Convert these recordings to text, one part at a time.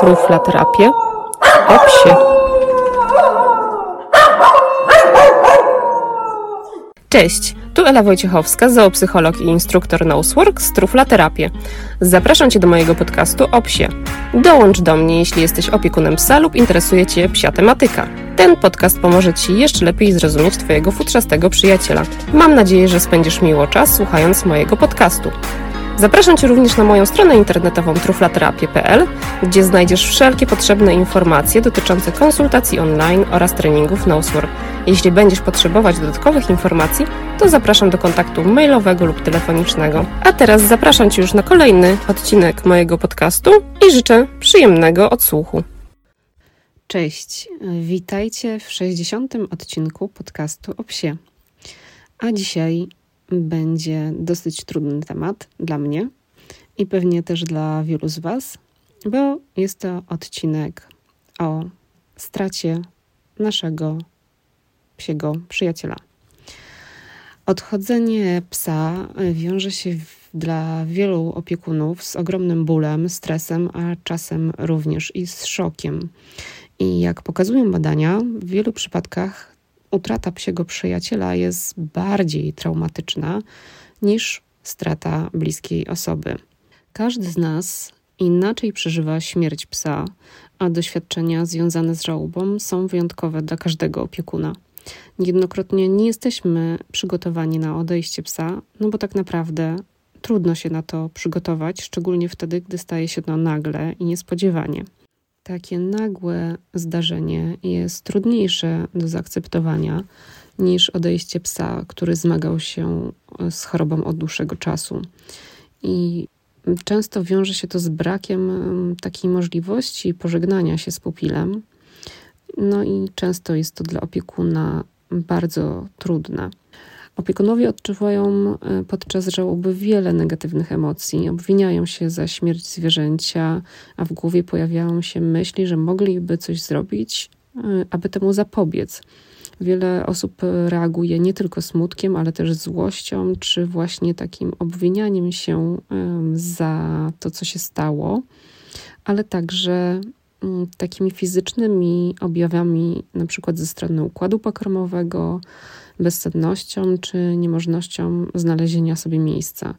Truflaterapię o psie. Cześć, tu Ela Wojciechowska, zoopsycholog i instruktor Nosework z Truflaterapię. Zapraszam Cię do mojego podcastu o psie. Dołącz do mnie, jeśli jesteś opiekunem psa lub interesuje Cię psia tematyka. Ten podcast pomoże Ci jeszcze lepiej zrozumieć Twojego futrzastego przyjaciela. Mam nadzieję, że spędzisz miło czas słuchając mojego podcastu. Zapraszam Cię również na moją stronę internetową truflaterapię.pl, gdzie znajdziesz wszelkie potrzebne informacje dotyczące konsultacji online oraz treningów Nosework. Jeśli będziesz potrzebować dodatkowych informacji, to zapraszam do kontaktu mailowego lub telefonicznego. A teraz zapraszam Cię już na kolejny odcinek mojego podcastu i życzę przyjemnego odsłuchu. Cześć, witajcie w 60. odcinku podcastu o psie. A dzisiaj będzie dosyć trudny temat dla mnie i pewnie też dla wielu z Was, bo jest to odcinek o stracie naszego psiego przyjaciela. Odchodzenie psa wiąże się dla wielu opiekunów z ogromnym bólem, stresem, a czasem również i z szokiem. I jak pokazują badania, w wielu przypadkach utrata psiego przyjaciela jest bardziej traumatyczna niż strata bliskiej osoby. Każdy z nas inaczej przeżywa śmierć psa, a doświadczenia związane z żałobą są wyjątkowe dla każdego opiekuna. Niejednokrotnie nie jesteśmy przygotowani na odejście psa, no bo tak naprawdę trudno się na to przygotować, szczególnie wtedy, gdy staje się to nagle i niespodziewanie. Takie nagłe zdarzenie jest trudniejsze do zaakceptowania niż odejście psa, który zmagał się z chorobą od dłuższego czasu. I często wiąże się to z brakiem mm, takiej możliwości pożegnania się z pupilem. No i często jest to dla opiekuna bardzo trudne. Opiekunowie odczuwają e, podczas żałoby wiele negatywnych emocji, obwiniają się za śmierć zwierzęcia, a w głowie pojawiają się myśli, że mogliby coś zrobić, e, aby temu zapobiec. Wiele osób reaguje nie tylko smutkiem, ale też złością, czy właśnie takim obwinianiem się za to, co się stało, ale także takimi fizycznymi objawami, na przykład ze strony układu pokarmowego, bezsennością czy niemożnością znalezienia sobie miejsca.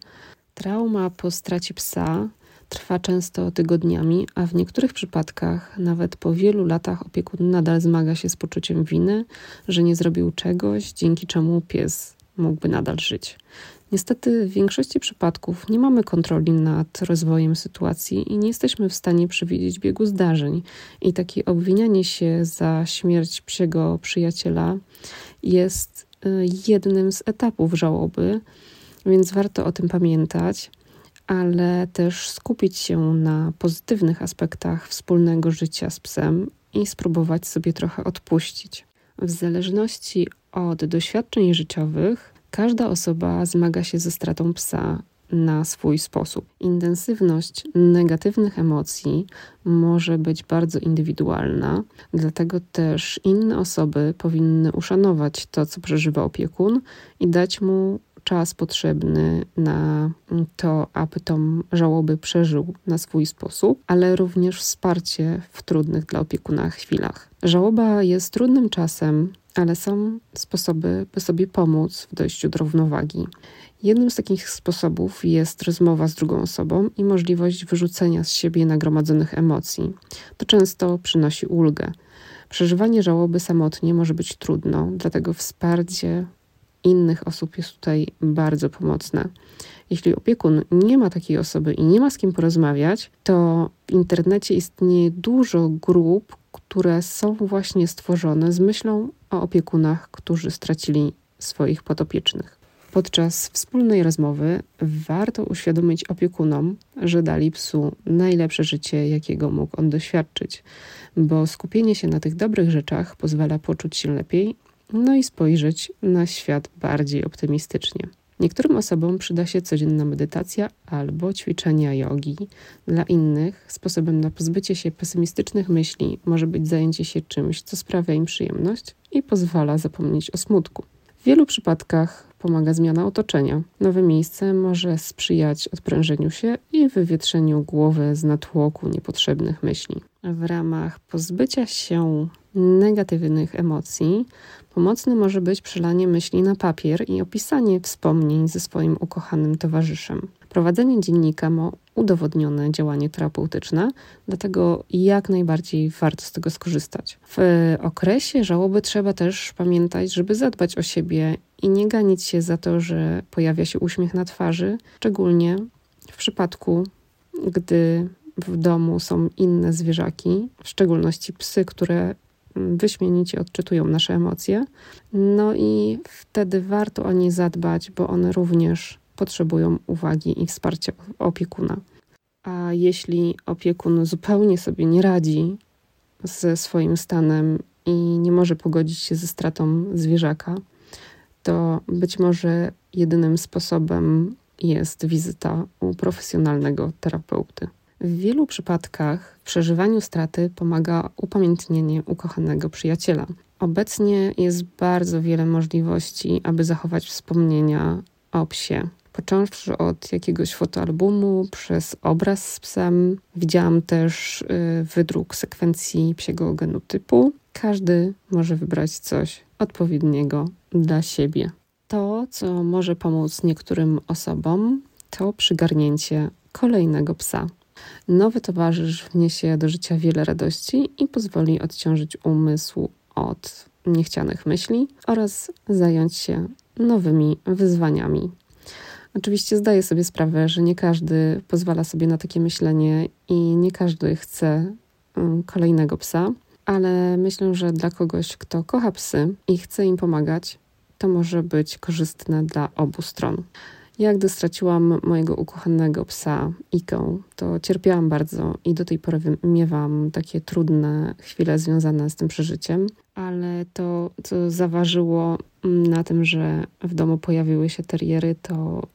Trauma po stracie psa trwa często tygodniami, a w niektórych przypadkach nawet po wielu latach opiekun nadal zmaga się z poczuciem winy, że nie zrobił czegoś, dzięki czemu pies mógłby nadal żyć. Niestety w większości przypadków nie mamy kontroli nad rozwojem sytuacji i nie jesteśmy w stanie przewidzieć biegu zdarzeń. I takie obwinianie się za śmierć psiego przyjaciela jest jednym z etapów żałoby, więc warto o tym pamiętać ale też skupić się na pozytywnych aspektach wspólnego życia z psem i spróbować sobie trochę odpuścić. W zależności od doświadczeń życiowych, każda osoba zmaga się ze stratą psa na swój sposób. Intensywność negatywnych emocji może być bardzo indywidualna, dlatego też inne osoby powinny uszanować to, co przeżywa opiekun i dać mu czas potrzebny na to, aby tą żałobę przeżył na swój sposób, ale również wsparcie w trudnych dla opiekuna chwilach. Żałoba jest trudnym czasem, ale są sposoby, by sobie pomóc w dojściu do równowagi. Jednym z takich sposobów jest rozmowa z drugą osobą i możliwość wyrzucenia z siebie nagromadzonych emocji. To często przynosi ulgę. Przeżywanie żałoby samotnie może być trudno, dlatego wsparcie innych osób jest tutaj bardzo pomocne. Jeśli opiekun nie ma takiej osoby i nie ma z kim porozmawiać, to w internecie istnieje dużo grup, które są właśnie stworzone z myślą o opiekunach, którzy stracili swoich podopiecznych. Podczas wspólnej rozmowy warto uświadomić opiekunom, że dali psu najlepsze życie, jakiego mógł on doświadczyć, bo skupienie się na tych dobrych rzeczach pozwala poczuć się lepiej no i spojrzeć na świat bardziej optymistycznie. Niektórym osobom przyda się codzienna medytacja albo ćwiczenia jogi. Dla innych sposobem na pozbycie się pesymistycznych myśli może być zajęcie się czymś, co sprawia im przyjemność i pozwala zapomnieć o smutku. W wielu przypadkach pomaga zmiana otoczenia. Nowe miejsce może sprzyjać odprężeniu się i wywietrzeniu głowy z natłoku niepotrzebnych myśli. W ramach pozbycia się negatywnych emocji pomocne może być przelanie myśli na papier i opisanie wspomnień ze swoim ukochanym towarzyszem. Prowadzenie dziennika ma udowodnione działanie terapeutyczne, dlatego jak najbardziej warto z tego skorzystać. W okresie żałoby trzeba też pamiętać, żeby zadbać o siebie i nie ganić się za to, że pojawia się uśmiech na twarzy, szczególnie w przypadku, gdy w domu są inne zwierzaki, w szczególności psy, które wyśmienicie odczytują nasze emocje. No i wtedy warto o nie zadbać, bo one również potrzebują uwagi i wsparcia opiekuna. A jeśli opiekun zupełnie sobie nie radzi ze swoim stanem i nie może pogodzić się ze stratą zwierzaka, to być może jedynym sposobem jest wizyta u profesjonalnego terapeuty. W wielu przypadkach w przeżywaniu straty pomaga upamiętnienie ukochanego przyjaciela. Obecnie jest bardzo wiele możliwości, aby zachować wspomnienia o psie. Począwszy od jakiegoś fotoalbumu, przez obraz z psem, widziałam też y, wydruk sekwencji psiego genotypu. Każdy może wybrać coś odpowiedniego dla siebie. To, co może pomóc niektórym osobom, to przygarnięcie kolejnego psa. Nowy towarzysz wniesie do życia wiele radości i pozwoli odciążyć umysł od niechcianych myśli oraz zająć się nowymi wyzwaniami. Oczywiście zdaję sobie sprawę, że nie każdy pozwala sobie na takie myślenie i nie każdy chce mm, kolejnego psa, ale myślę, że dla kogoś, kto kocha psy i chce im pomagać, to może być korzystne dla obu stron. Ja, gdy straciłam mojego ukochanego psa, Ikę, to cierpiałam bardzo i do tej pory miewam takie trudne chwile związane z tym przeżyciem, ale to, co zaważyło na tym, że w domu pojawiły się teriery, to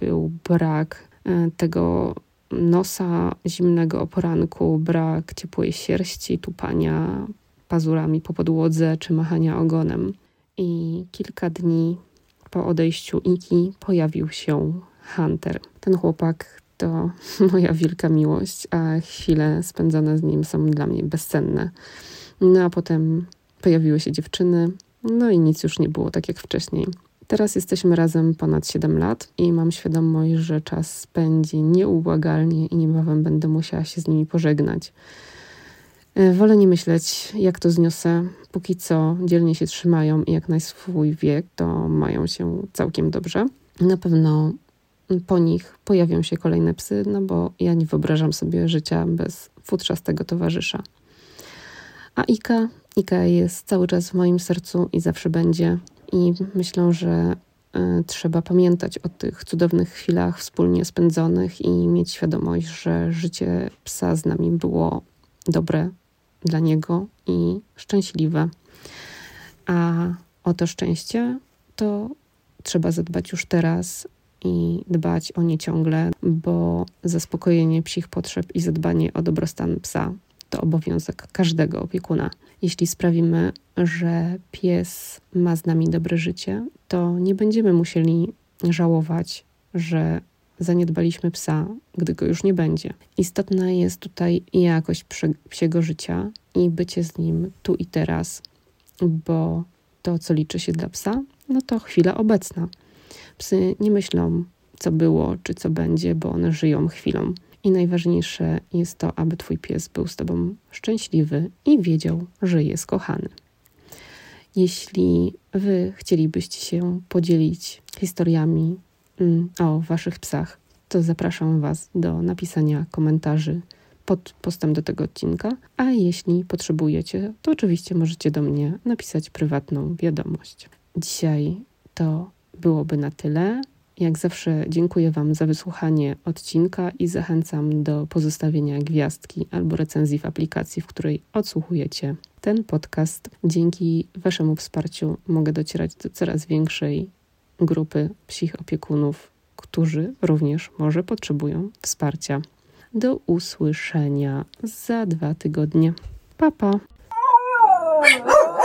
był brak e, tego nosa zimnego o poranku, brak ciepłej sierści, tupania pazurami po podłodze czy machania ogonem. I kilka dni po odejściu Iki pojawił się Hunter. Ten chłopak to moja wielka miłość, a chwile spędzone z nim są dla mnie bezcenne. No a potem pojawiły się dziewczyny, no i nic już nie było tak jak wcześniej. Teraz jesteśmy razem ponad 7 lat i mam świadomość, że czas spędzi nieubłagalnie i niebawem będę musiała się z nimi pożegnać. E, wolę nie myśleć, jak to zniosę. Póki co dzielnie się trzymają i jak na swój wiek, to mają się całkiem dobrze. Na pewno po nich pojawią się kolejne psy, no bo ja nie wyobrażam sobie życia bez futrzastego towarzysza. A Ika, Ika jest cały czas w moim sercu i zawsze będzie. I myślę, że y, trzeba pamiętać o tych cudownych chwilach wspólnie spędzonych i mieć świadomość, że życie psa z nami było dobre, dla niego i szczęśliwe. A o to szczęście to trzeba zadbać już teraz i dbać o nie ciągle, bo zaspokojenie psich potrzeb i zadbanie o dobrostan psa to obowiązek każdego opiekuna. Jeśli sprawimy, że pies ma z nami dobre życie, to nie będziemy musieli żałować, że zaniedbaliśmy psa, gdy go już nie będzie. Istotna jest tutaj jakość psiego życia i bycie z nim tu i teraz, bo to, co liczy się dla psa, no to chwila obecna. Psy nie myślą, co było czy co będzie, bo one żyją chwilą. I najważniejsze jest to, aby Twój pies był z Tobą szczęśliwy i wiedział, że jest kochany. Jeśli Wy chcielibyście się podzielić historiami Mm, o waszych psach, to zapraszam Was do napisania komentarzy pod postem do tego odcinka. A jeśli potrzebujecie, to oczywiście możecie do mnie napisać prywatną wiadomość. Dzisiaj to byłoby na tyle. Jak zawsze dziękuję Wam za wysłuchanie odcinka i zachęcam do pozostawienia gwiazdki albo recenzji w aplikacji, w której odsłuchujecie ten podcast. Dzięki Waszemu wsparciu mogę docierać do coraz większej grupy psich opiekunów, którzy również może potrzebują wsparcia. Do usłyszenia za dwa tygodnie. Pa, pa.